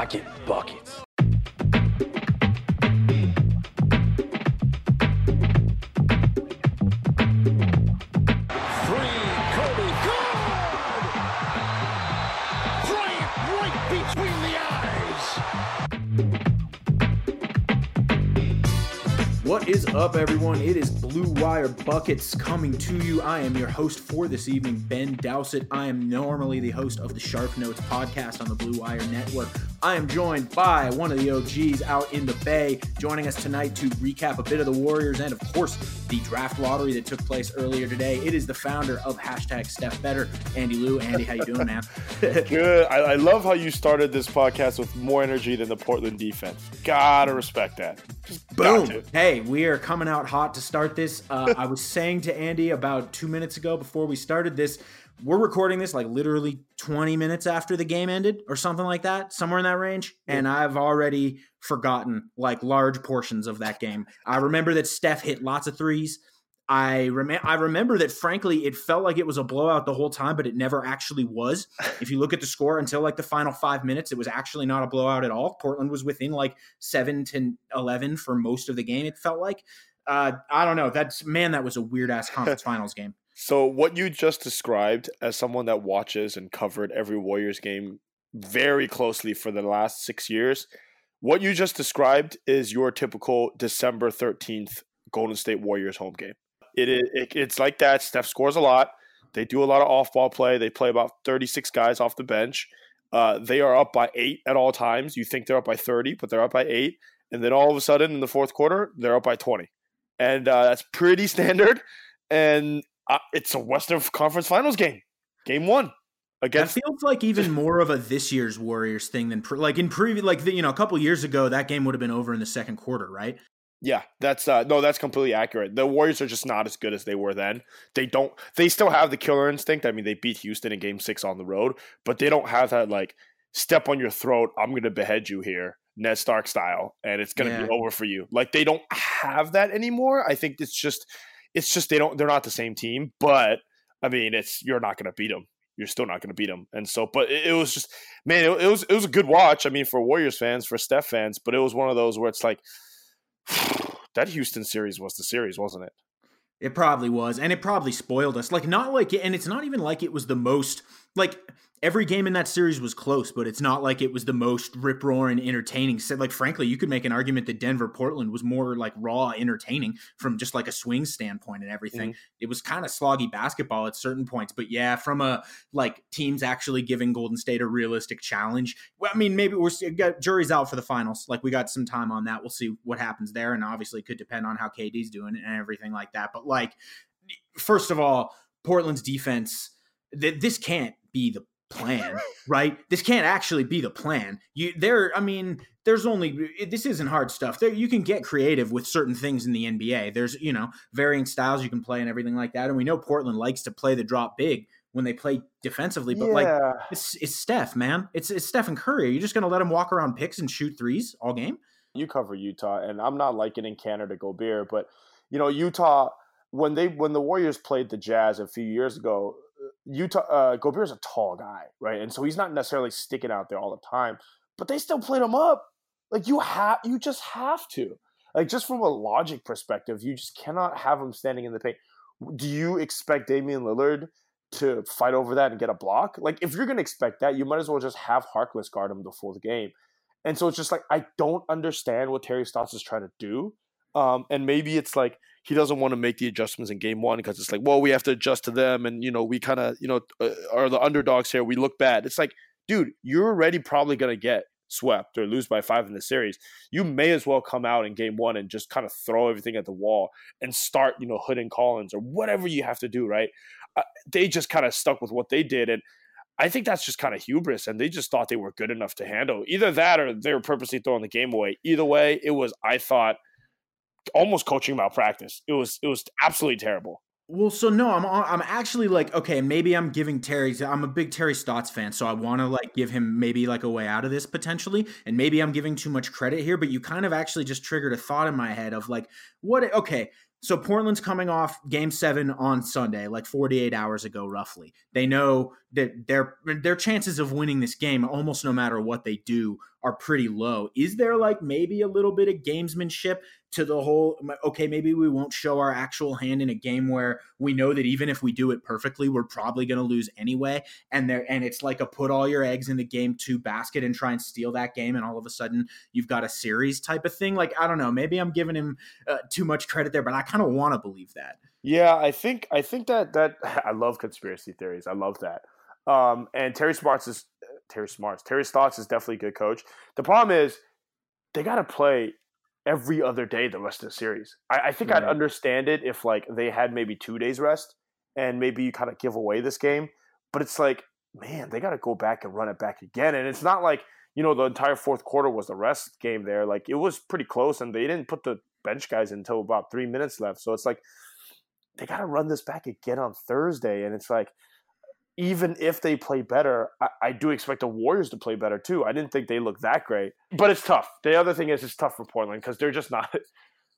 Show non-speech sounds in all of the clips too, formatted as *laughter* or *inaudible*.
I get buckets. Three, Kobe, good! Bryant right between the eyes. What is up, everyone? It is Blue Wire Buckets coming to you. I am your host for this evening, Ben Dowsett. I am normally the host of the Sharp Notes podcast on the Blue Wire Network. I am joined by one of the OGs out in the Bay, joining us tonight to recap a bit of the Warriors and, of course, the draft lottery that took place earlier today. It is the founder of hashtag Steph Better, Andy Liu. Andy, how you doing, man? *laughs* Good. I, I love how you started this podcast with more energy than the Portland defense. Gotta respect that. Just Boom. Hey, we are coming out hot to start this. Uh, I was saying to Andy about two minutes ago before we started this, we're recording this like literally 20 minutes after the game ended or something like that, somewhere in that range. And I've already forgotten like large portions of that game. I remember that Steph hit lots of threes. I remember I remember that frankly it felt like it was a blowout the whole time, but it never actually was. *laughs* If you look at the score until like the final five minutes, it was actually not a blowout at all. Portland was within like seven to eleven for most of the game. It felt like. Uh, I don't know. That's man, that was a weird ass conference *laughs* finals game. So, what you just described as someone that watches and covered every Warriors game very closely for the last six years, what you just described is your typical December 13th Golden State Warriors home game. It it, it's like that. Steph scores a lot. They do a lot of off ball play. They play about 36 guys off the bench. Uh, they are up by eight at all times. You think they're up by 30, but they're up by eight. And then all of a sudden in the fourth quarter, they're up by 20. And uh, that's pretty *laughs* standard. And uh, it's a Western Conference Finals game, game one That against. feels like even *laughs* more of a this year's Warriors thing than pre- like in previous like the, you know a couple years ago that game would have been over in the second quarter, right? Yeah, that's uh, no, that's completely accurate. The Warriors are just not as good as they were then. They don't. They still have the killer instinct. I mean, they beat Houston in Game Six on the road, but they don't have that like step on your throat. I'm going to behead you here, Ned Stark style, and it's going to Yeah. be over for you. Like they don't have that anymore. I think it's just, it's just they don't. They're not the same team. But I mean, it's you're not going to beat them. You're still not going to beat them. And so, but it, it was just, man, it, it was it was a good watch. I mean, for Warriors fans, for Steph fans, but it was one of those where it's like. *sighs* that Houston series was the series, wasn't it? It probably was, and it probably spoiled us. Like not like, and it's not even like it was the most like every game in that series was close, but it's not like it was the most rip roaring entertaining. So, like frankly, you could make an argument that Denver Portland was more like raw entertaining from just like a swing standpoint and everything. Mm-hmm. It was kind of sloggy basketball at certain points, but yeah, from a like teams actually giving Golden State a realistic challenge. Well, I mean, maybe we're still- got jury's out for the finals. Like we got some time on that. We'll see what happens there, and obviously it could depend on how KD's doing and everything like that. But like, first of all, Portland's defense. Th- this can't be the plan, right? This can't actually be the plan. You there. I mean, there's only this isn't hard stuff. There, you can get creative with certain things in the NBA. There's you know varying styles you can play and everything like that. And we know Portland likes to play the drop big when they play defensively, but like it's it's Steph, man. It's it's Stephen Curry. Are you just gonna let him walk around picks and shoot threes all game? you cover Utah, and I'm not likening Canada Gobert, but you know Utah when they when the Warriors played the Jazz a few years ago, Utah uh, is a tall guy, right, and so he's not necessarily sticking out there all the time, but they still played him up. Like you have, you just have to. Like just from a logic perspective, you just cannot have him standing in the paint. Do you expect Damian Lillard to fight over that and get a block? Like if you're gonna expect that, you might as well just have Harkless guard him the full game. And so it's just like I don't understand what Terry Stotts is trying to do. Um, and maybe it's like he doesn't want to make the adjustments in game one because it's like, well, we have to adjust to them, and you know, we kind of, you know, uh, are the underdogs here. We look bad. It's like, dude, you're already probably gonna get swept or lose by five in the series. You may as well come out in game one and just kind of throw everything at the wall and start, you know, Hood and Collins or whatever you have to do, right? Uh, they just kind of stuck with what they did, and I think that's just kind of hubris, and they just thought they were good enough to handle either that or they were purposely throwing the game away. Either way, it was I thought almost coaching malpractice. It was it was absolutely terrible. Well, so no, I'm I'm actually like okay, maybe I'm giving Terry. I'm a big Terry Stotts fan, so I want to like give him maybe like a way out of this potentially, and maybe I'm giving too much credit here. But you kind of actually just triggered a thought in my head of like, what? Okay, so Portland's coming off Game Seven on Sunday, like 48 hours ago, roughly. They know that their their chances of winning this game almost no matter what they do are pretty low. Is there like maybe a little bit of gamesmanship to the whole okay, maybe we won't show our actual hand in a game where we know that even if we do it perfectly, we're probably going to lose anyway and there and it's like a put all your eggs in the game 2 basket and try and steal that game and all of a sudden you've got a series type of thing. Like I don't know, maybe I'm giving him uh, too much credit there, but I kind of want to believe that. Yeah, I think I think that that *laughs* I love conspiracy theories. I love that. Um, and Terry Smarts is Terry Smarts. Terry Stotts is definitely a good coach. The problem is they got to play every other day the rest of the series. I, I think right. I'd mm-hmm. understand it if like they had maybe two days rest and maybe you kind of give away this game. But it's like, man, they got to go back and run it back again. And it's not like you know the entire fourth quarter was the rest game there. Like it was pretty close, and they didn't put the bench guys until about three minutes left. So it's like they got to run this back again on Thursday, and it's like even if they play better, I, I, do expect the Warriors to play better too. I didn't think they looked that great, but it's tough. The other thing is, it's tough for Portland because they're just not. *laughs*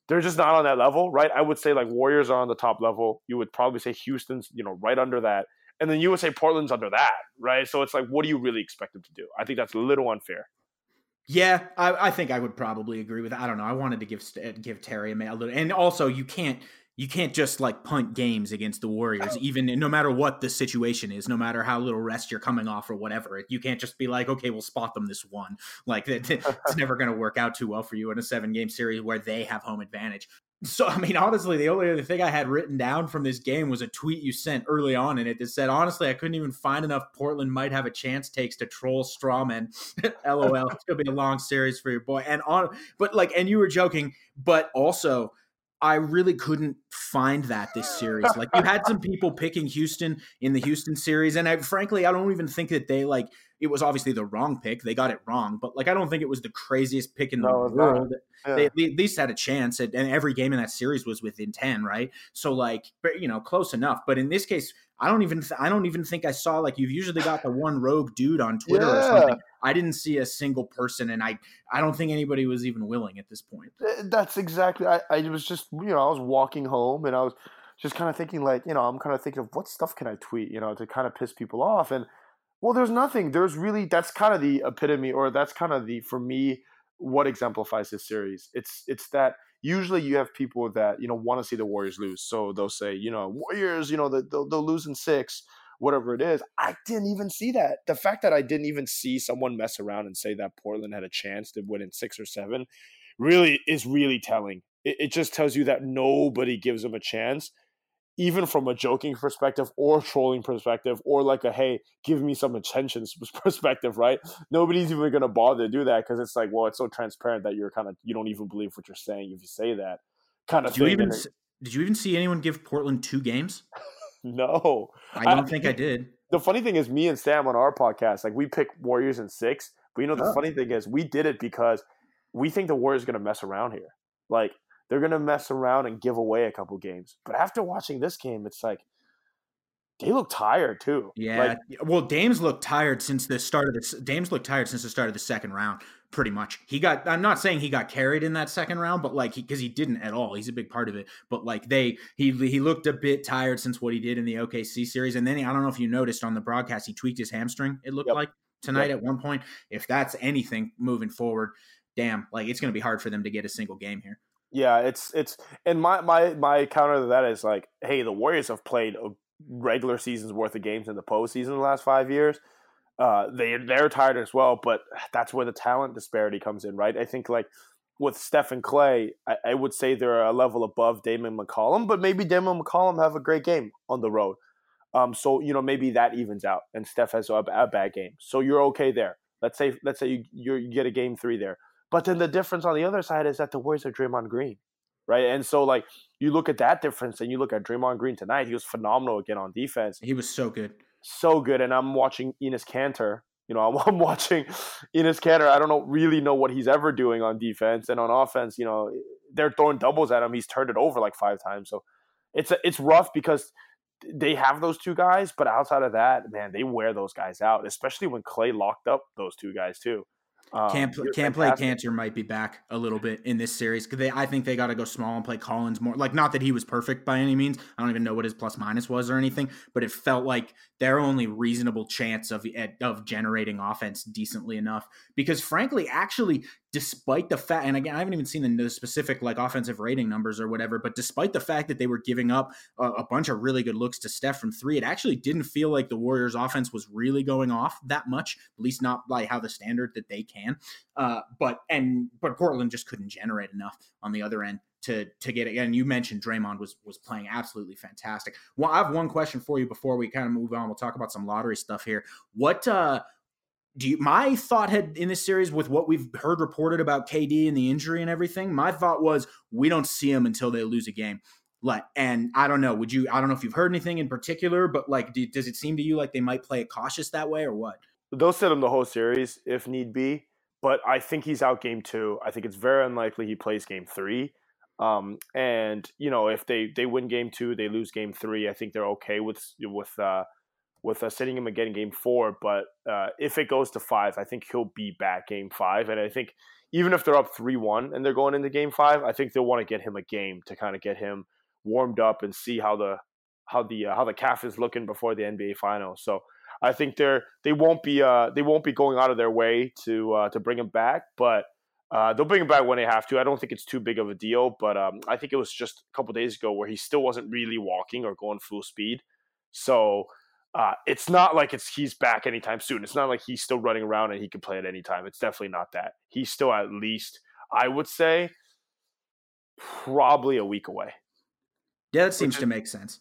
They're just not on that level, right? I would say like Warriors are on the top level. You would probably say Houston's, you know, right under that, and then you would say Portland's under that, right? So it's like, what do you really expect them to do? I think that's a little unfair. Yeah, I, I think I would probably agree with that. I don't know. I wanted to give give Terry a little, and also you can't you can't just like punt games against the Warriors, even no matter what the situation is, no matter how little rest you're coming off or whatever. You can't just be like, okay, we'll spot them this one. Like *laughs* it's never going to work out too well for you in a seven game series where they have home advantage. So, I mean, honestly, the only other thing I had written down from this game was a tweet you sent early on in it that said, honestly, I couldn't even find enough Portland might have a chance takes to troll Strawman. *laughs* LOL. It's going to be a long series for your boy. And on, but like, and you were joking, but also, I really couldn't find that this series. Like you had some people picking Houston in the Houston series, and I, frankly, I don't even think that they like it was obviously the wrong pick. They got it wrong, but like I don't think it was the craziest pick in the no, world. Yeah. They, they, at least had a chance, at, and every game in that series was within ten, right? So like, you know, close enough. But in this case, I don't even th- I don't even think I saw like you've usually got the one rogue dude on Twitter yeah. or something. I didn't see a single person, and I I don't think anybody was even willing at this point. That's exactly. I I was just you know I was walking home and I was just kind of thinking like you know I'm kind of thinking of what stuff can I tweet you know to kind of piss people off and well there's nothing there's really that's kind of the epitome or that's kind of the for me what exemplifies this series it's it's that usually you have people that you know want to see the Warriors lose, so they'll say, you know, Warriors, you know, they'll, they'll lose in six, whatever it is. I didn't even see that. The fact that I didn't even see someone mess around and say that Portland had a chance to win in six or seven, really is really telling. It, it just tells you that nobody gives them a chance even from a joking perspective or trolling perspective or like a hey give me some attention *laughs* perspective right? Nobody's even going to bother to do that because it's like well it's so transparent that you're kind of you don't even believe what you're saying if you say that kind of did you even did you even see anyone give portland two games? *laughs* No. I don't I, think i did. the funny thing is me and sam on our podcast like we pick warriors in six but you know the oh. funny thing is we did it because we think the warriors going to mess around here. Like they're going to mess around and give away a couple games. But after watching this game, it's like they look tired too. Yeah. Like, well, Dames looked tired since the start of this. Dames looked tired since the start of the second round. Pretty much, he got. I'm not saying he got carried in that second round, but like because he, he, didn't at all. He's a big part of it. But like they, he he looked a bit tired since what he did in the OKC series. And then he, I don't know if you noticed on the broadcast, he tweaked his hamstring. It looked yep. like tonight yep. at one point. If that's anything moving forward, damn, like it's going to be hard for them to get a single game here. Yeah, it's it's and my my my counter to that is like, hey, the Warriors have played a regular season's worth of games in the postseason the last five years. Uh, they they're tired as well, but that's where the talent disparity comes in, right? I think like with Steph and Clay, I, I would say they're a level above Damon McCollum, but maybe Damon McCollum have a great game on the road. Um, so you know maybe that evens out, and Steph has a, a bad game, so you're okay there. Let's say let's say you you get a game three there. But then the difference on the other side is that the Warriors are Draymond Green, right? And so like you look at that difference and you look at Draymond Green tonight, he was phenomenal again on defense. He was so good, so good. And I'm watching Enes Kanter. You know, *laughs* I'm, watching Enes Kanter. I don't know really know what he's ever doing on defense and on offense. You know, they're throwing doubles at him. He's turned it over like five times. So it's a, it's rough because they have those two guys, but outside of that, man, they wear those guys out, especially when Clay locked up those two guys too. Um, can't pl- can't play. Kanter might be back a little bit in this series because they I think they got to go small and play Collins more. Like not that he was perfect by any means. I don't even know what his plus minus was or anything, but it felt like their only reasonable chance of of generating offense decently enough. Because frankly, actually, despite the fact, and again, I haven't even seen the, specific like offensive rating numbers or whatever, but despite the fact that they were giving up a, a bunch of really good looks to Steph from three, it actually didn't feel like the Warriors' offense was really going off that much. At least not by how the standard that they can. Uh, but and but Portland just couldn't generate enough on the other end to to get it. And you mentioned Draymond was was playing absolutely fantastic. Well, I have one question for you before we kind of move on. We'll talk about some lottery stuff here. What uh do you my thought had in this series with what we've heard reported about KD and the injury and everything, my thought was we don't see him until they lose a game. Like, and I don't know. Would you? I don't know if you've heard anything in particular, but like, do, does it seem to you like they might play it cautious that way or what? They'll sit him the whole series if need be, but I think he's out game two. I think it's very unlikely he plays game three. Um, and you know, if they they win game two, they lose game three. I think they're okay with with uh, with uh, sitting him again in game four. But uh, if it goes to five, I think he'll be back game five. And I think even if they're up three one and they're going into game five, I think they'll want to get him a game to kind of get him warmed up and see how the how the uh, how the calf is looking before the NBA finals. So I think they're they won't be uh, they won't be going out of their way to uh, to bring him back, but. Uh, they'll bring him back when they have to. I don't think it's too big of a deal, but um, I think it was just a couple days ago where he still wasn't really walking or going full speed. So uh, it's not like it's he's back anytime soon. It's not like he's still running around and he can play at any time. It's definitely not that. He's still at least, I would say, probably a week away. Yeah, that seems is- to make sense.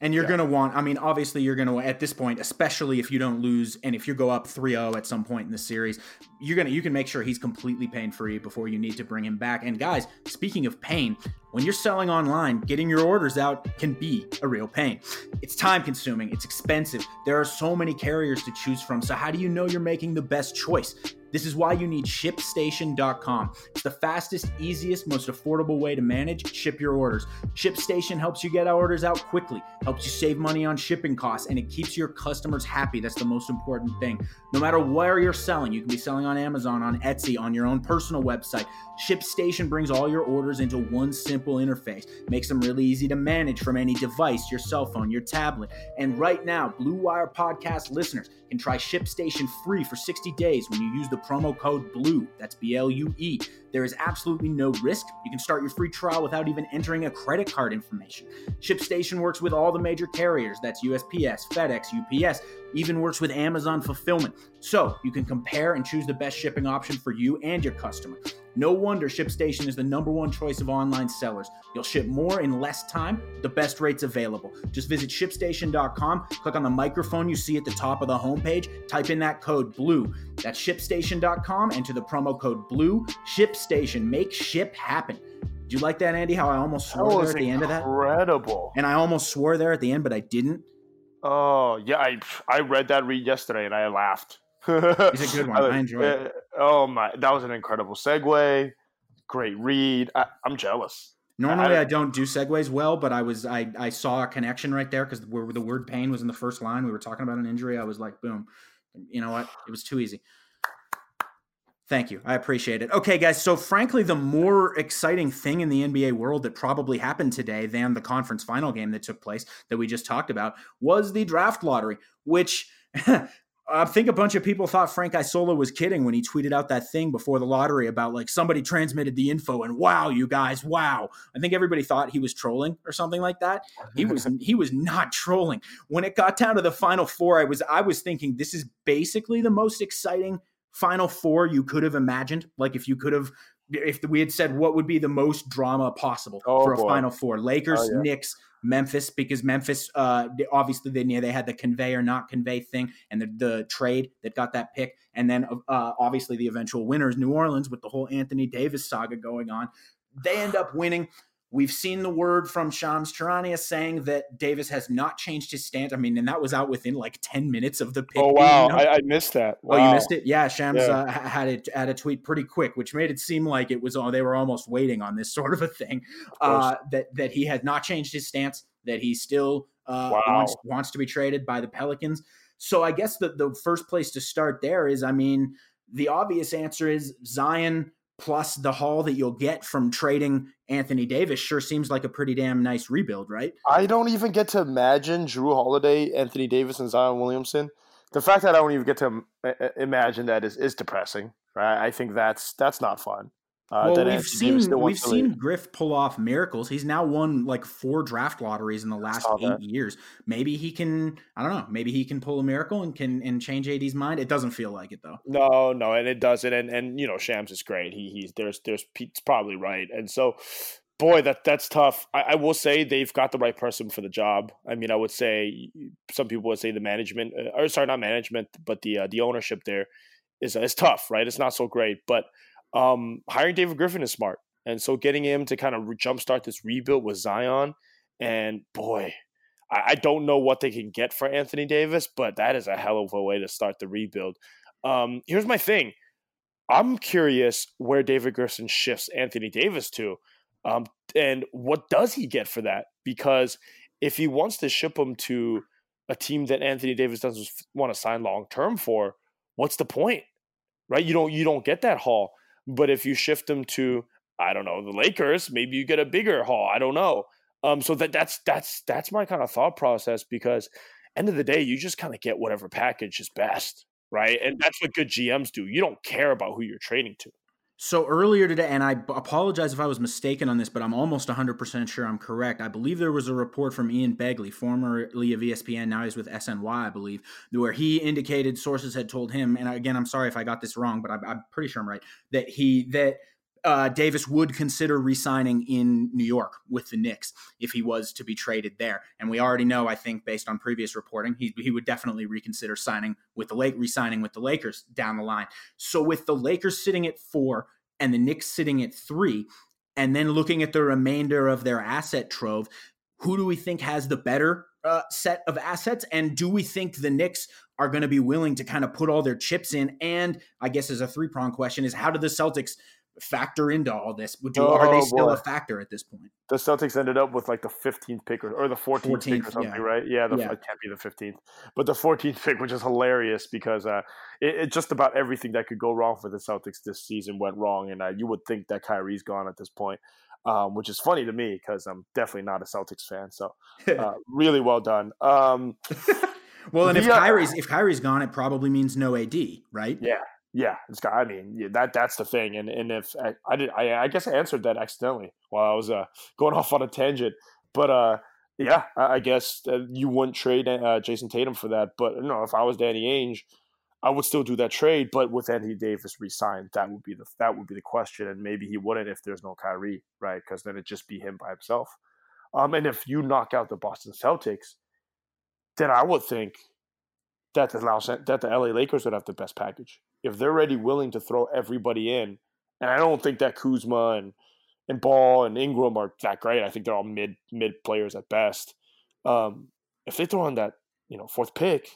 And you're Yeah. going to want, I mean, obviously, you're going to, at this point, especially if you don't lose and if you go up 3 0 at some point in the series, you're going to, you can make sure he's completely pain free before you need to bring him back. And guys, speaking of pain, when you're selling online, getting your orders out can be a real pain. It's time consuming, it's expensive. There are so many carriers to choose from. So, how do you know you're making the best choice? This is why you need ShipStation.com. It's the fastest, easiest, most affordable way to manage, ship your orders. ShipStation helps you get our orders out quickly, helps you save money on shipping costs, and it keeps your customers happy. That's the most important thing. No matter where you're selling, you can be selling on Amazon, on Etsy, on your own personal website. ShipStation brings all your orders into one simple interface, makes them really easy to manage from any device, your cell phone, your tablet. And right now, Blue Wire podcast listeners can try ShipStation free for 60 days when you use the promo code BLUE. That's B L U E. There is absolutely no risk. You can start your free trial without even entering a credit card information. ShipStation works with all the major carriers that's USPS, FedEx, UPS, even works with Amazon Fulfillment. So you can compare and choose the best shipping option for you and your customer. No wonder ShipStation is the number one choice of online sellers. You'll ship more in less time, the best rates available. Just visit shipstation.com, click on the microphone you see at the top of the homepage, type in that code BLUE. That's shipstation.com, enter the promo code BLUE. ShipStation, make ship happen. Do you like that, Andy? How I almost swore there at the end of that? incredible. And I almost swore there at the end, but I didn't. Oh yeah, I I read that read yesterday and I laughed. *laughs* It's a good one. I enjoy it. Uh, Oh my, that was an incredible segue. Great read. I, I'm jealous. Normally I- I don't do segues well, but I was I I saw a connection right there because where the word pain was in the first line. We were talking about an injury. I was like, boom. You know what? It was too easy. Thank you. I appreciate it. Okay, guys. So, frankly, the more exciting thing in the NBA world that probably happened today than the conference final game that took place that we just talked about was the draft lottery, which *laughs* I think a bunch of people thought Frank Isola was kidding when he tweeted out that thing before the lottery about like somebody transmitted the info and wow, you guys, wow. I think everybody thought he was trolling or something like that. He was *laughs* he was not trolling. When it got down to the final four, I was I was thinking this is basically the most exciting final four you could have imagined. Like if you could have if we had said what would be the most drama possible Oh, for a boy. final four. Lakers, Oh, yeah. Knicks, Memphis, because Memphis uh they- obviously they they had the convey or not convey thing and the, the trade that got that pick. And then uh obviously the eventual winners, New Orleans, with the whole Anthony Davis saga going on. They end up winning. We've seen the word from Shams Charania saying that Davis has not changed his stance. I mean, and that was out within like 10 minutes of the pick. Oh wow. I, I missed that. Oh, you missed it? Yeah, Shams Yeah. Uh, had it had a tweet pretty quick, which made it seem like it was oh, they were almost waiting on this *laughs* sort of a thing. Uh, that that he had not changed his stance, that he still uh, Wow. wants wants to be traded by the Pelicans. So I guess the the first place to start there is, I mean, the obvious answer is Zion plus the haul that you'll get from trading Anthony Davis sure seems like a pretty damn nice rebuild, right? I don't even get to imagine Jrue Holiday, Anthony Davis, and Zion Williamson. The fact that I don't even get to imagine that is, is depressing. Right? I think that's that's not fun. Uh, well, we've seen we've seen Griff pull off miracles. He's now won like four draft lotteries in the last eight that. years. Maybe he can. I don't know. Maybe he can pull a miracle and can and change AD's mind. It doesn't feel like it though. No, no, and it doesn't. And and you know, Shams is great. He he's there's there's Pete's probably right. And so, boy, that that's tough. I, I, will say they've got the right person for the job. I mean, I would say some people would say the management, uh, or sorry, not management, but the uh, the ownership there is is tough. Right? It's not so great, but um, hiring David Griffin is smart. And so getting him to kind of jumpstart this rebuild with Zion, and boy, I, I, don't know what they can get for Anthony Davis, but that is a hell of a way to start the rebuild. Um, here's my thing. I'm curious where David Griffin shifts Anthony Davis to. Um, and what does he get for that? Because if he wants to ship him to a team that Anthony Davis doesn't want to sign long term for, what's the point? Right? You don't you don't get that haul. But if you shift them to, I don't know, the Lakers, maybe you get a bigger haul. I don't know. Um, so that that's that's that's my kind of thought process because end of the day, you just kind of get whatever package is best, right? And that's what good GMs do. You don't care about who you're trading to. So earlier today, and I apologize if I was mistaken on this, but I'm almost 100% sure I'm correct. I believe there was a report from Ian Begley, formerly of ESPN, now he's with SNY, I believe, where he indicated sources had told him, and again, I'm sorry if I got this wrong, but I'm, I'm pretty sure I'm right, that he that uh, Davis would consider re-signing in New York with the Knicks if he was to be traded there. And we already know, I think, based on previous reporting, he, he would definitely reconsider signing with the Lake, re-signing with the Lakers down the line. So with the Lakers sitting at four and the Knicks sitting at three, and then looking at the remainder of their asset trove, who do we think has the better uh, set of assets? And do we think the Knicks are going to be willing to kind of put all their chips in? And I guess as a three prong question is how do the Celtics factor into all this? Do, oh, are they still boy. a factor at this point? The Celtics ended up with like the 15th pick or, or the 14th, 14th, pick or something, yeah. right? Yeah, the, yeah, it can't be the 15th, but the 14th *laughs* pick, which is hilarious because uh, it, it, just about everything that could go wrong for the Celtics this season went wrong, and uh, you would think that Kyrie's gone at this point. Um, which is funny to me because I'm definitely not a Celtics fan. So, uh, *laughs* really well done. Um, well, and if uh, Kyrie's if Kyrie's gone, it probably means no AD, right? Yeah, yeah, it's got. I mean, yeah, that that's the thing, and and if I, I did, I, I guess I answered that accidentally while I was uh, going *laughs* off on a tangent, but uh, yeah, I, I guess you wouldn't trade uh, Jayson Tatum for that, but you know, if I was Danny Ainge, I would still do that trade, but with Anthony Davis re-signed, that would be the that would be the question, and maybe he wouldn't if there's no Kyrie, right? Because then it'd just be him by himself. Um, and if you knock out the Boston Celtics, then I would think that the that the LA Lakers would have the best package if they're already willing to throw everybody in, and I don't think that Kuzma and and Ball and Ingram are that great. I think they're all mid mid players at best. Um, if they throw on that you know fourth pick,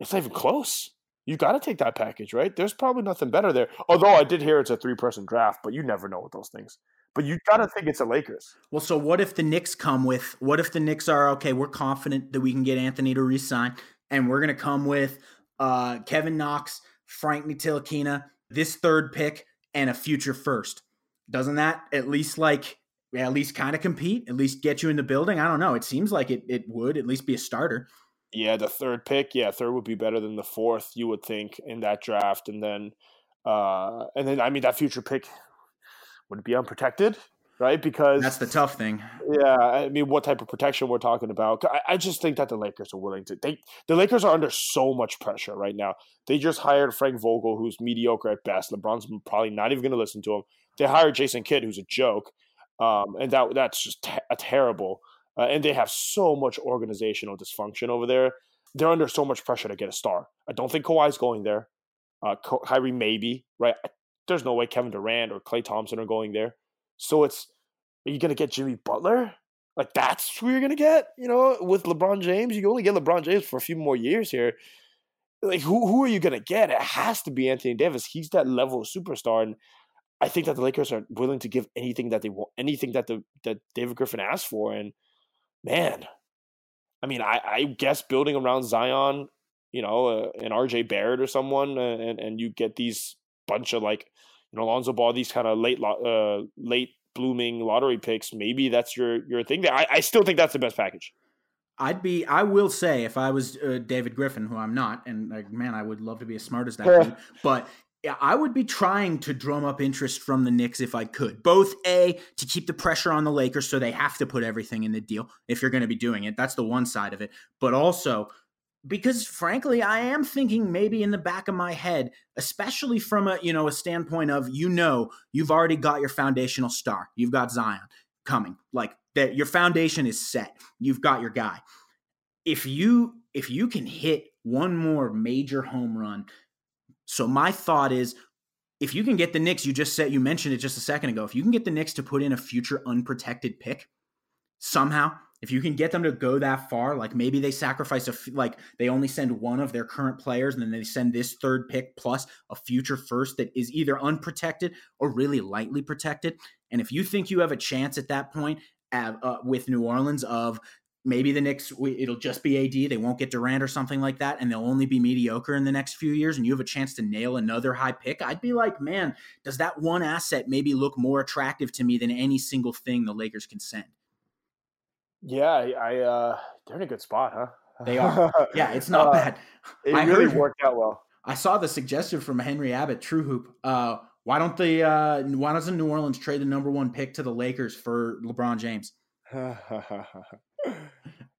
it's not even close. You got to take that package, right? There's probably nothing better there. Although I did hear it's a three person draft, but you never know with those things. But you got to think it's the Lakers. Well, so what if the Knicks come with? What if the Knicks are okay? We're confident that we can get Anthony to resign, and we're going to come with uh, Kevin Knox, Frank Ntilikina, this third pick, and a future first. Doesn't that at least like at least kind of compete, at least get you in the building? I don't know. It seems like it it would at least be a starter. Yeah, the third pick, yeah, third would be better than the fourth, you would think, in that draft. And then uh and then I mean that future pick would be unprotected right? Because that's the tough thing. Yeah, I mean, what type of protection we're talking about? I, I, just think that the Lakers are willing to. They the Lakers are under so much pressure right now. They just hired Frank Vogel, who's mediocre at best. LeBron's probably not even going to listen to him. They hired Jason Kidd, who's a joke, um, and that that's just te- a terrible. Uh, and they have so much organizational dysfunction over there. They're under so much pressure to get a star. I don't think Kawhi's going there. Uh, Kyrie maybe right. There's no way Kevin Durant or Klay Thompson are going there. So it's are you gonna get Jimmy Butler? Like that's who you're gonna get? You know, with LeBron James, you only get LeBron James for a few more years here. Like who who are you gonna get? It has to be Anthony Davis. He's that level of superstar, and I think that the Lakers are willing to give anything that they want, anything that the that David Griffin asked for. And man, I mean, I, I guess building around Zion, you know, uh, an RJ Barrett or someone, uh, and and you get these bunch of like, you know, Alonzo Ball, these kind of late uh, late blooming lottery picks. Maybe that's your your thing. I, I still think that's the best package. I'd be. I will say, if I was uh, David Griffin, who I'm not, and like, man, I would love to be as smart as that. dude, but I would be trying to drum up interest from the Knicks if I could. Both A, to keep the pressure on the Lakers so they have to put everything in the deal if you're going to be doing it. That's the one side of it. But also, because frankly, I am thinking maybe in the back of my head, especially from a, you know, a standpoint of, you know, you've already got your foundational star. You've got Zion coming. Like that your foundation is set. You've got your guy. If you if you can hit one more major home run so my thought is if you can get the Knicks, you just said you mentioned it just a second ago. If you can get the Knicks to put in a future unprotected pick somehow, if you can get them to go that far, like maybe they sacrifice a like they only send one of their current players and then they send this third pick plus a future first that is either unprotected or really lightly protected. And if you think you have a chance at that point uh, with New Orleans of maybe the Knicks it'll just be AD. They won't get Durant or something like that, and they'll only be mediocre in the next few years. And you have a chance to nail another high pick. I'd be like, man, does that one asset maybe look more attractive to me than any single thing the Lakers can send? Yeah, I, uh, they're in a good spot, huh? They are. *laughs* Yeah, it's not uh, bad. It I really heard, worked out well. I saw the suggestion from Henry Abbott, True Hoop. Uh, why don't the uh, why doesn't New Orleans trade the number one pick to the Lakers for LeBron James? *laughs*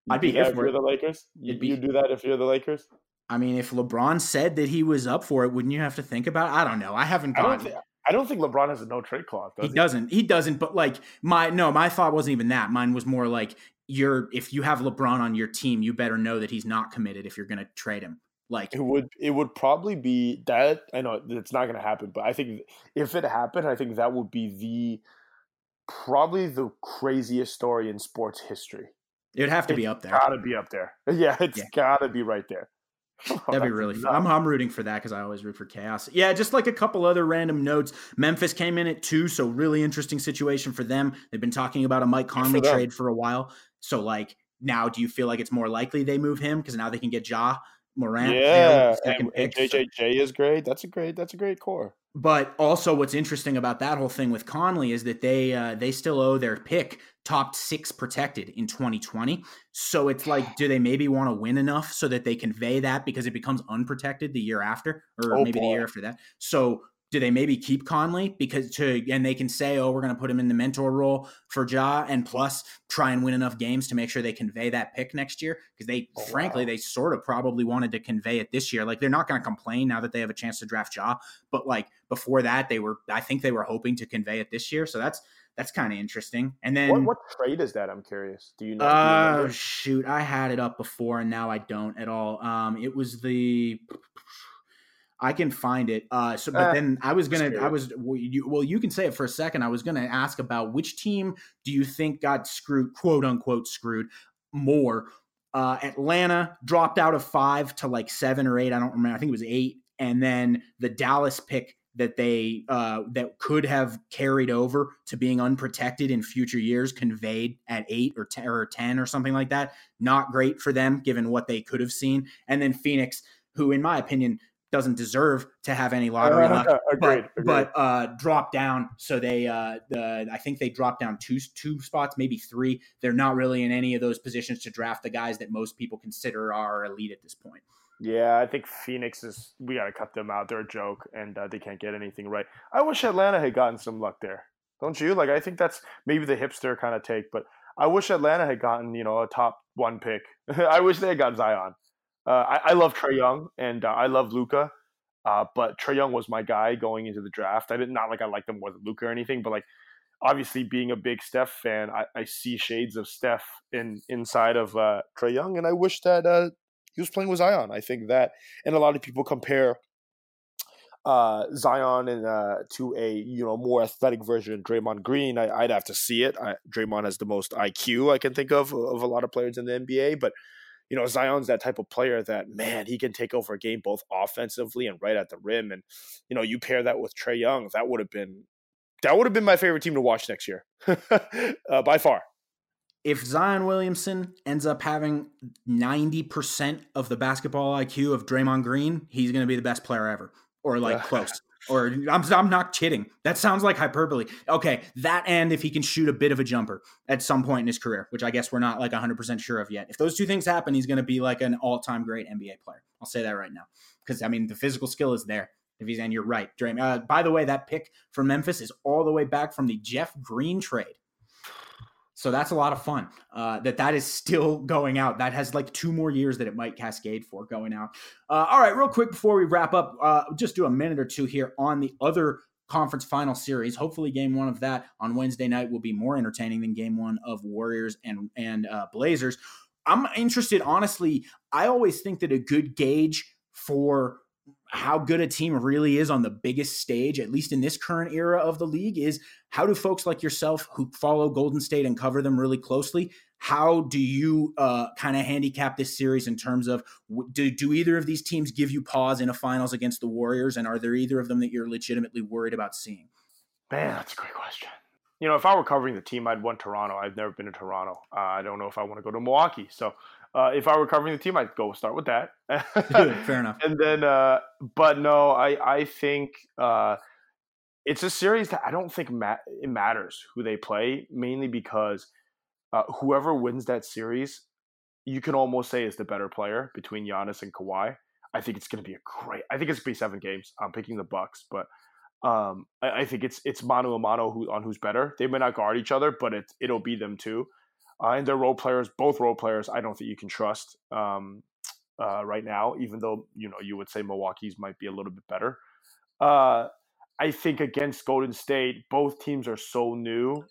I'd be here for it. the Lakers. You, be, you do that if you're the Lakers. I mean, if LeBron said that he was up for it, wouldn't you have to think about? it? I don't know. I haven't gone. I don't, think, I don't think LeBron has a no trade clause. Does he, he doesn't. He doesn't. But like my no, my thought wasn't even that. Mine was more like you're if you have LeBron on your team, you better know that he's not committed if you're going to trade him. Like it would it would probably be that I know it's not going to happen, but I think if it happened, I think that would be the probably the craziest story in sports history. It'd have to it's be up there. Gotta be up there. *laughs* Yeah, it's yeah. gotta be right there. *laughs* Oh, That'd be really fun. I'm, I'm rooting for that because I always root for chaos. Yeah, just like a couple other random notes. Memphis came in at two, so really interesting situation for them. They've been talking about a Mike Conley trade for a while. So like now, do you feel like it's more likely they move him because now they can get Ja Morant? Yeah, and, and JJJ is great. That's a great. That's a great core. But also, what's interesting about that whole thing with Conley is that they uh, they still owe their pick top six protected in 2020. So it's like, do they maybe want to win enough so that they convey that because it becomes unprotected the year after, or oh, maybe boy. the year after that? So do they maybe keep Conley because to and they can say, oh, we're going to put him in the mentor role for Ja, and plus try and win enough games to make sure they convey that pick next year because they, oh, frankly, wow. they sort of probably wanted to convey it this year. Like they're not going to complain now that they have a chance to draft Ja, but like before that, they were, I think they were hoping to convey it this year. So that's that's kind of interesting. And then what, what, trade is that? I'm curious. Do you know? Oh uh, shoot, I had it up before and now I don't at all. Um, it was the I can find it. Uh, so, but uh, then I was gonna, I was well you, well, you can say it for a second. I was gonna ask about which team do you think got screwed, quote unquote, screwed more. Uh, Atlanta dropped out of five to like seven or eight. I don't remember. I think it was eight. And then the Dallas pick that they uh, that could have carried over to being unprotected in future years conveyed at eight or ten or ten or something like that. Not great for them given what they could have seen. And then Phoenix, who in my opinion doesn't deserve to have any lottery uh, luck, *laughs* agreed, but, but uh, drop down. So they, uh, the, I think they dropped down two two spots, maybe three. They're not really in any of those positions to draft the guys that most people consider are elite at this point. Yeah, I think Phoenix is. We got to cut them out. They're a joke, and uh, they can't get anything right. I wish Atlanta had gotten some luck there. Don't you? Like, I think that's maybe the hipster kind of take, but I wish Atlanta had gotten you know a top one pick. *laughs* I wish they had got Zion. Uh, I, I, love Trae Young and uh, I love Luka, uh, but Trae Young was my guy going into the draft. I did not like I liked him more than Luka or anything, but like obviously being a big Steph fan, I, I see shades of Steph in inside of uh, Trae Young, and I wish that uh, he was playing with Zion. I think that, and a lot of people compare uh, Zion and uh, to a you know more athletic version of Draymond Green. I, would have to see it. I, Draymond has the most IQ I can think of of a lot of players in the NBA, but you know, Zion's that type of player that, man, he can take over a game both offensively and right at the rim. And, you know, you pair that with Trae Young, that would have been that would have been my favorite team to watch next year, *laughs* uh, by far. if Zion Williamson ends up having 90% of the basketball IQ of Draymond Green, he's going to be the best player ever or like *laughs* close. Or I'm, I'm not kidding. That sounds like hyperbole. Okay, that and if he can shoot a bit of a jumper at some point in his career, which I guess we're not like 100% sure of yet. If those two things happen, he's going to be like an all time great NBA player. I'll say that right now. Because, I mean, the physical skill is there. If he's, and you're right, Draymond. Uh, by the way, that pick for Memphis is all the way back from the Jeff Green trade. So that's a lot of fun. Uh, that that is still *laughs* going out. That has like two more years that it might cascade for going out. Uh, all right, real quick before we wrap up, uh, just do a minute or two here on the other conference final series. Hopefully, game one of that on Wednesday night will be more entertaining than game one of Warriors and and uh, Blazers. I'm interested, honestly. I always think that a good gauge for how good a team really is on the biggest stage, at least in this current era of the league, is how do folks like yourself who follow Golden State and cover them really closely, how do you uh, kind of handicap this series in terms of do, do either of these teams give you pause in a finals against the Warriors, and are there either of them that you're legitimately worried about seeing? Man, that's a great question. You know, if I were covering the team, I'd want Toronto. I've never been to Toronto. Uh, I don't know if I want to go to Milwaukee. So uh, if I were covering the team, I'd go start with that. *laughs* Fair enough. And then, uh, but no, I I think uh, it's a series that I don't think ma- it matters who they play, mainly because uh, whoever wins that series, you can almost say is the better player between Giannis and Kawhi. I think it's going to be a great. I think it's going to be seven games. I'm picking the Bucks, but um, I, I, think it's it's mano a mano who on who's better. They may not guard each other, but it it'll be them too uh, and their role players, both role players, I don't think you can trust um, uh, right now. Even though you know you would say Milwaukee's might be a little bit better. Uh, I think against Golden State, both teams are so new,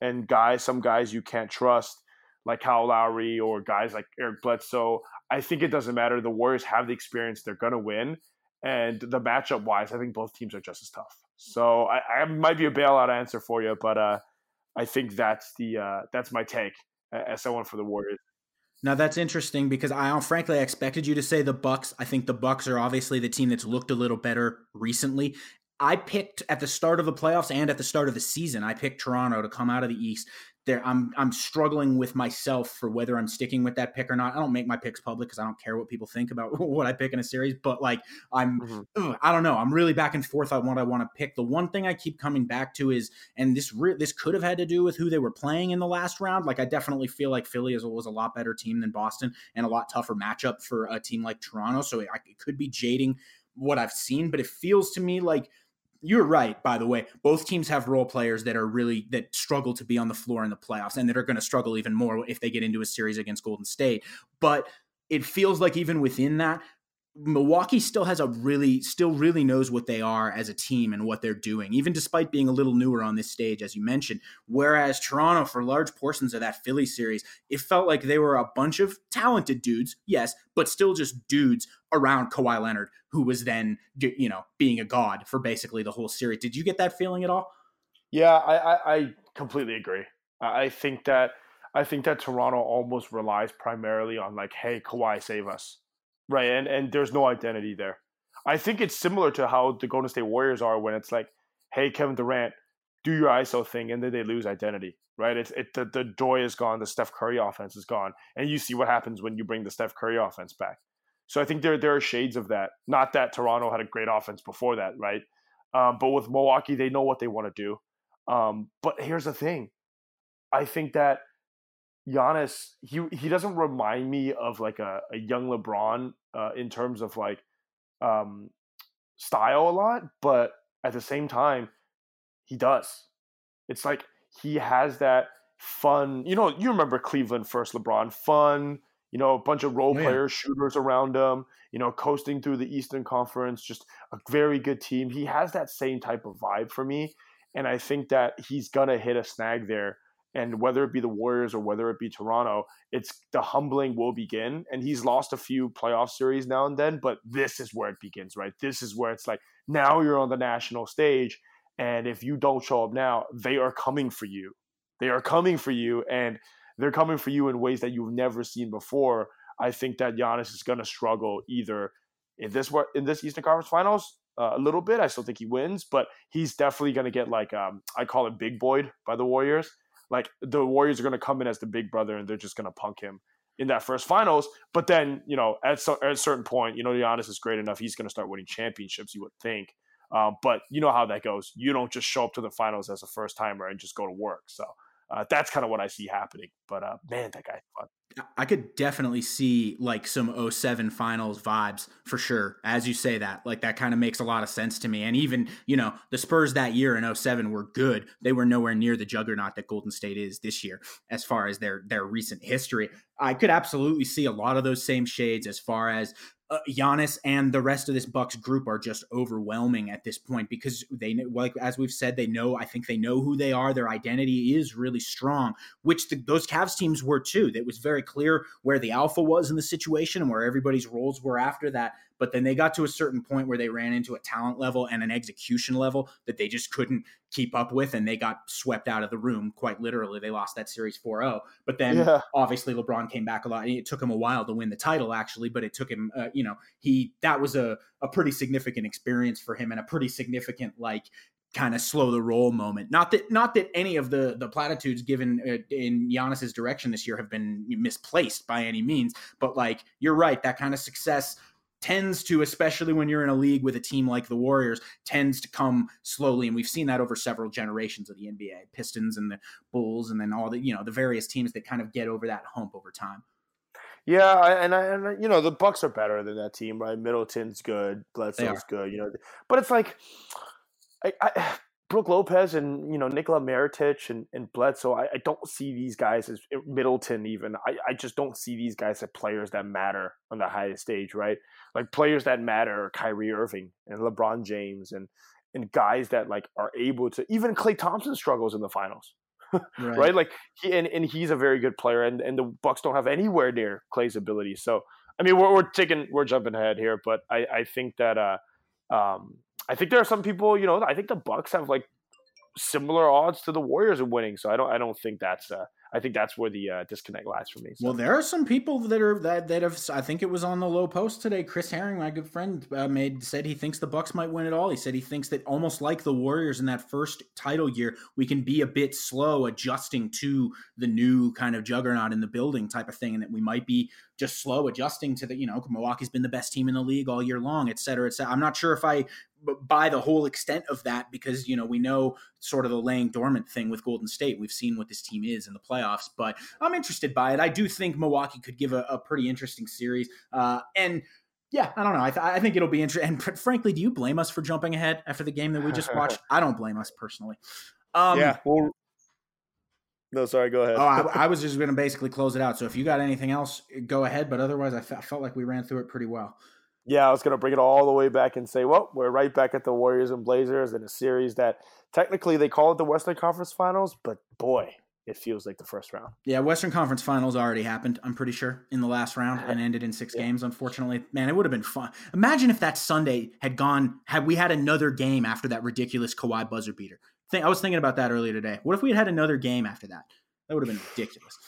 and guys, some guys you can't trust, like Kyle Lowry or guys like Eric Bledsoe. I think it doesn't matter. The Warriors have the experience; they're gonna win. And the matchup wise, I think both teams are just as tough. So I, I might be a bailout answer for you, but uh, I think that's the uh, that's my take as someone for the Warriors. Now that's interesting because I frankly I expected you to say the Bucks. I think the Bucks are obviously the team that's looked a little better recently. I picked at the start of the playoffs and at the start of the season, I picked Toronto to come out of the East there I'm I'm struggling with myself for whether I'm sticking with that pick or not. I don't make my picks public because I don't care what people think about *laughs* what I pick in a series. But like I'm mm-hmm. ugh, I don't know. I'm really back and forth on what I want to pick. The one thing I keep coming back to is, and this re- this could have had to do with who they were playing in the last round. Like I definitely feel like Philly is, was a lot better team than Boston and a lot tougher matchup for a team like Toronto. So it, it could be jading what I've seen, but it feels to me like you're right by the way. Both teams have role players that are really that struggle to be on the floor in the playoffs and that are going to struggle even more if they get into a series against golden state. But it feels like even within that Milwaukee still has a really still really knows what they are as a team and what they're doing, even despite being a little newer on this stage, as you mentioned. Whereas Toronto, for large portions of that Philly series, it felt like they were a bunch of talented dudes, yes, but still just dudes around Kawhi Leonard, who was then you know being a god for basically the whole series. Did you get that feeling at all? Yeah, I, I, I completely agree. I think that I think that Toronto almost relies primarily on like, hey, Kawhi, save us right? And and there's no identity there. I think it's similar to how the Golden State Warriors are when it's like, hey, Kevin Durant, do your ISO thing, and then they lose identity, right? It's it the, the joy is gone, the Steph Curry offense is gone, and you see what happens when you bring the Steph Curry offense back. So I think there there are shades of that. Not that Toronto had a great offense before that, right? Um, but with Milwaukee, they know what they want to do. Um, but here's the thing, I think that Giannis, he he doesn't remind me of like a, a young LeBron uh, in terms of like um, style a lot, but at the same time, he does. It's like he has that fun. You know, you remember Cleveland first, LeBron, fun. You know, a bunch of role oh, players, shooters around him. You know, coasting through the Eastern Conference, just a very good team. He has that same type of vibe for me, and I think that he's gonna hit a snag there and whether it be the Warriors or whether it be Toronto, it's the humbling will begin. And he's lost a few playoff series now and then, but this is where it begins, right? This is where it's like now you're on the national stage, and if you don't show up now, they are coming for you. They are coming for you, and they're coming for you in ways that you've never seen before. I think that Giannis is going to struggle either in this in this Eastern Conference Finals uh, a little bit. I still think he wins, but he's definitely going to get like um, I call it big boyed by the Warriors like the Warriors are going to come in as the big brother and they're just going to punk him in that first finals. But then, you know, at, so, at a certain point, you know, Giannis is great enough. He's going to start winning championships, you would think. Um, but you know how that goes. You don't just show up to the finals as a first timer and just go to work. So uh, that's kind of what I see happening. But uh, man, that guy's fun. I could definitely see like some 07 finals vibes for sure. As you say that, like that kind of makes a lot of sense to me. And even, you know, the Spurs that year in 07 were good. They were nowhere near the juggernaut that Golden State is this year as far as their their recent history. I could absolutely see a lot of those same shades as far as uh, Giannis and the rest of this Bucks group are just overwhelming at this point because they like as we've said they know I think they know who they are. Their identity is really strong which the, those Cavs teams were too. It was very clear where the alpha was in the situation and where everybody's roles were after that but then they got to a certain point where they ran into a talent level and an execution level that they just couldn't keep up with, and they got swept out of the room quite literally. They lost that series 4 0. But then yeah. obviously LeBron came back a lot. It took him a while to win the title, actually, but it took him, uh, you know, he that was a, a pretty significant experience for him and a pretty significant, like, kind of slow the roll moment. Not that not that any of the the platitudes given uh, in Giannis's direction this year have been misplaced by any means, but like you're right, that kind of success tends to, especially when you're in a league with a team like the Warriors, tends to come slowly. And we've seen that over several generations of the NBA, Pistons and the Bulls, and then all the, you know, the various teams that kind of get over that hump over time. Yeah, and I, and you know the Bucks are better than that team, right? Middleton's good, Bledsoe's good, you know, but it's like I, I Brook Lopez and you know Nikola Mirotic and, and Bledsoe, I, I, don't see these guys as eh, Middleton even. I, I just don't see these guys as players that matter on the highest stage, right? Like players that matter are Kyrie Irving and LeBron James and and guys that like are able to even Klay Thompson struggles in the finals. *laughs* right. right. Like he and, and he's a very good player and, and the Bucks don't have anywhere near Klay's ability. So I mean we're we're taking we're jumping ahead here, but I, I think that uh um I think there are some people, you know, I think the Bucks have like similar odds to the Warriors of winning. So I don't I don't think that's uh I think that's where the uh, disconnect lies for me. So. Well, there are some people that are that that have. I think it was on the Lowe Post today. Chris Herring, my good friend, uh, made said he thinks the Bucks might win it all. He said he thinks that almost like the Warriors in that first title year, we can be a bit slow adjusting to the new kind of juggernaut in the building type of thing, and that we might be just slow adjusting to the you know Milwaukee's been the best team in the league all year long, et cetera, et cetera. I'm not sure if I by the whole extent of that because you know we know sort of the laying dormant thing with Golden State. We've seen what this team is in the playoffs, but I'm interested by it. I do think Milwaukee could give a, a pretty interesting series, uh, and yeah, I don't know. I, th- I think it'll be interesting. And frankly, do you blame us for jumping ahead after the game that we just watched? *laughs* I don't blame us personally. Um, yeah. Well, no, sorry. Go ahead. oh, I, *laughs* I, was just going to basically close it out. So if you got anything else, go ahead. But otherwise, I felt like we ran through it pretty well. Yeah, I was going to bring it all the way back and say, well, we're right back at the Warriors and Blazers in a series that technically they call it the Western Conference Finals, but boy, it feels like the first round. Yeah, Western Conference Finals already happened, I'm pretty sure, in the last round and *laughs* ended in six yeah. games, unfortunately. Man, it would have been fun. Imagine if that Sunday had gone, had we had another game after that ridiculous Kawhi buzzer beater. I was thinking about that earlier today. What if we had had another game after that? That would have been ridiculous.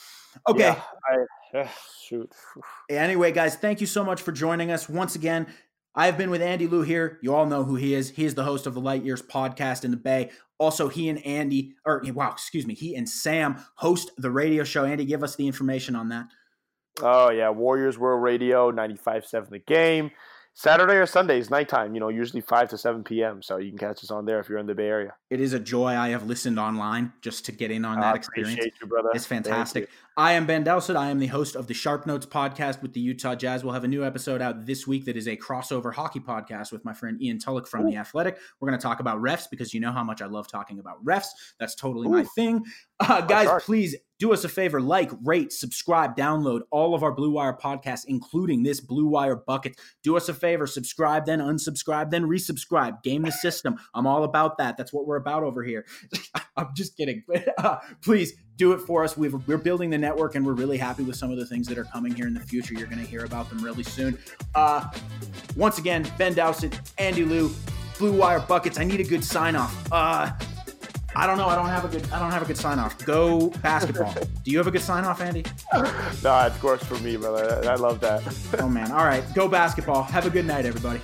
Okay. Yeah, I, *sighs* eh, shoot. *sighs* Anyway, guys, thank you so much for joining us once again. I've been with Andy Liu here. You all know who he is. He is the host of the Light Years podcast in the Bay. Also, he and Andy, or wow, excuse me, he and Sam host the radio show. Andy, give us the information on that. Oh yeah, Warriors World Radio, 95.7 the game. Saturday or Sundays, nighttime, you know, usually 5 to 7 p.m. So you can catch us on there if you're in the Bay Area. It is a joy. I have listened online just to get in on that I experience. You, brother. It's fantastic. I am Ben Dowsett. I am the host of the Sharp Notes podcast with the Utah Jazz. We'll have a new episode out this week that is a crossover hockey podcast with my friend Ian Tulloch from Ooh. The Athletic. We're going to talk about refs because you know how much I love talking about refs. That's totally Ooh. my thing. Uh, guys, please do us a favor like rate subscribe download all of our blue wire podcasts including this blue wire bucket. Do us a favor subscribe then unsubscribe then resubscribe. Game the system. I'm all about that. That's what we're about over here. *laughs* I'm just kidding. *laughs* Uh, please do it for us. We are building the network and we're really happy with some of the things that are coming here in the future. You're going to hear about them really soon. Uh, once again ben dowsett andy liu blue wire buckets. I need a good sign off uh, I don't know. I don't have a good. I don't have a good sign off. Go basketball. Do you have a good sign off, Andy? no, it works for me, brother. I love that. oh man. All right. Go basketball. Have a good night, everybody.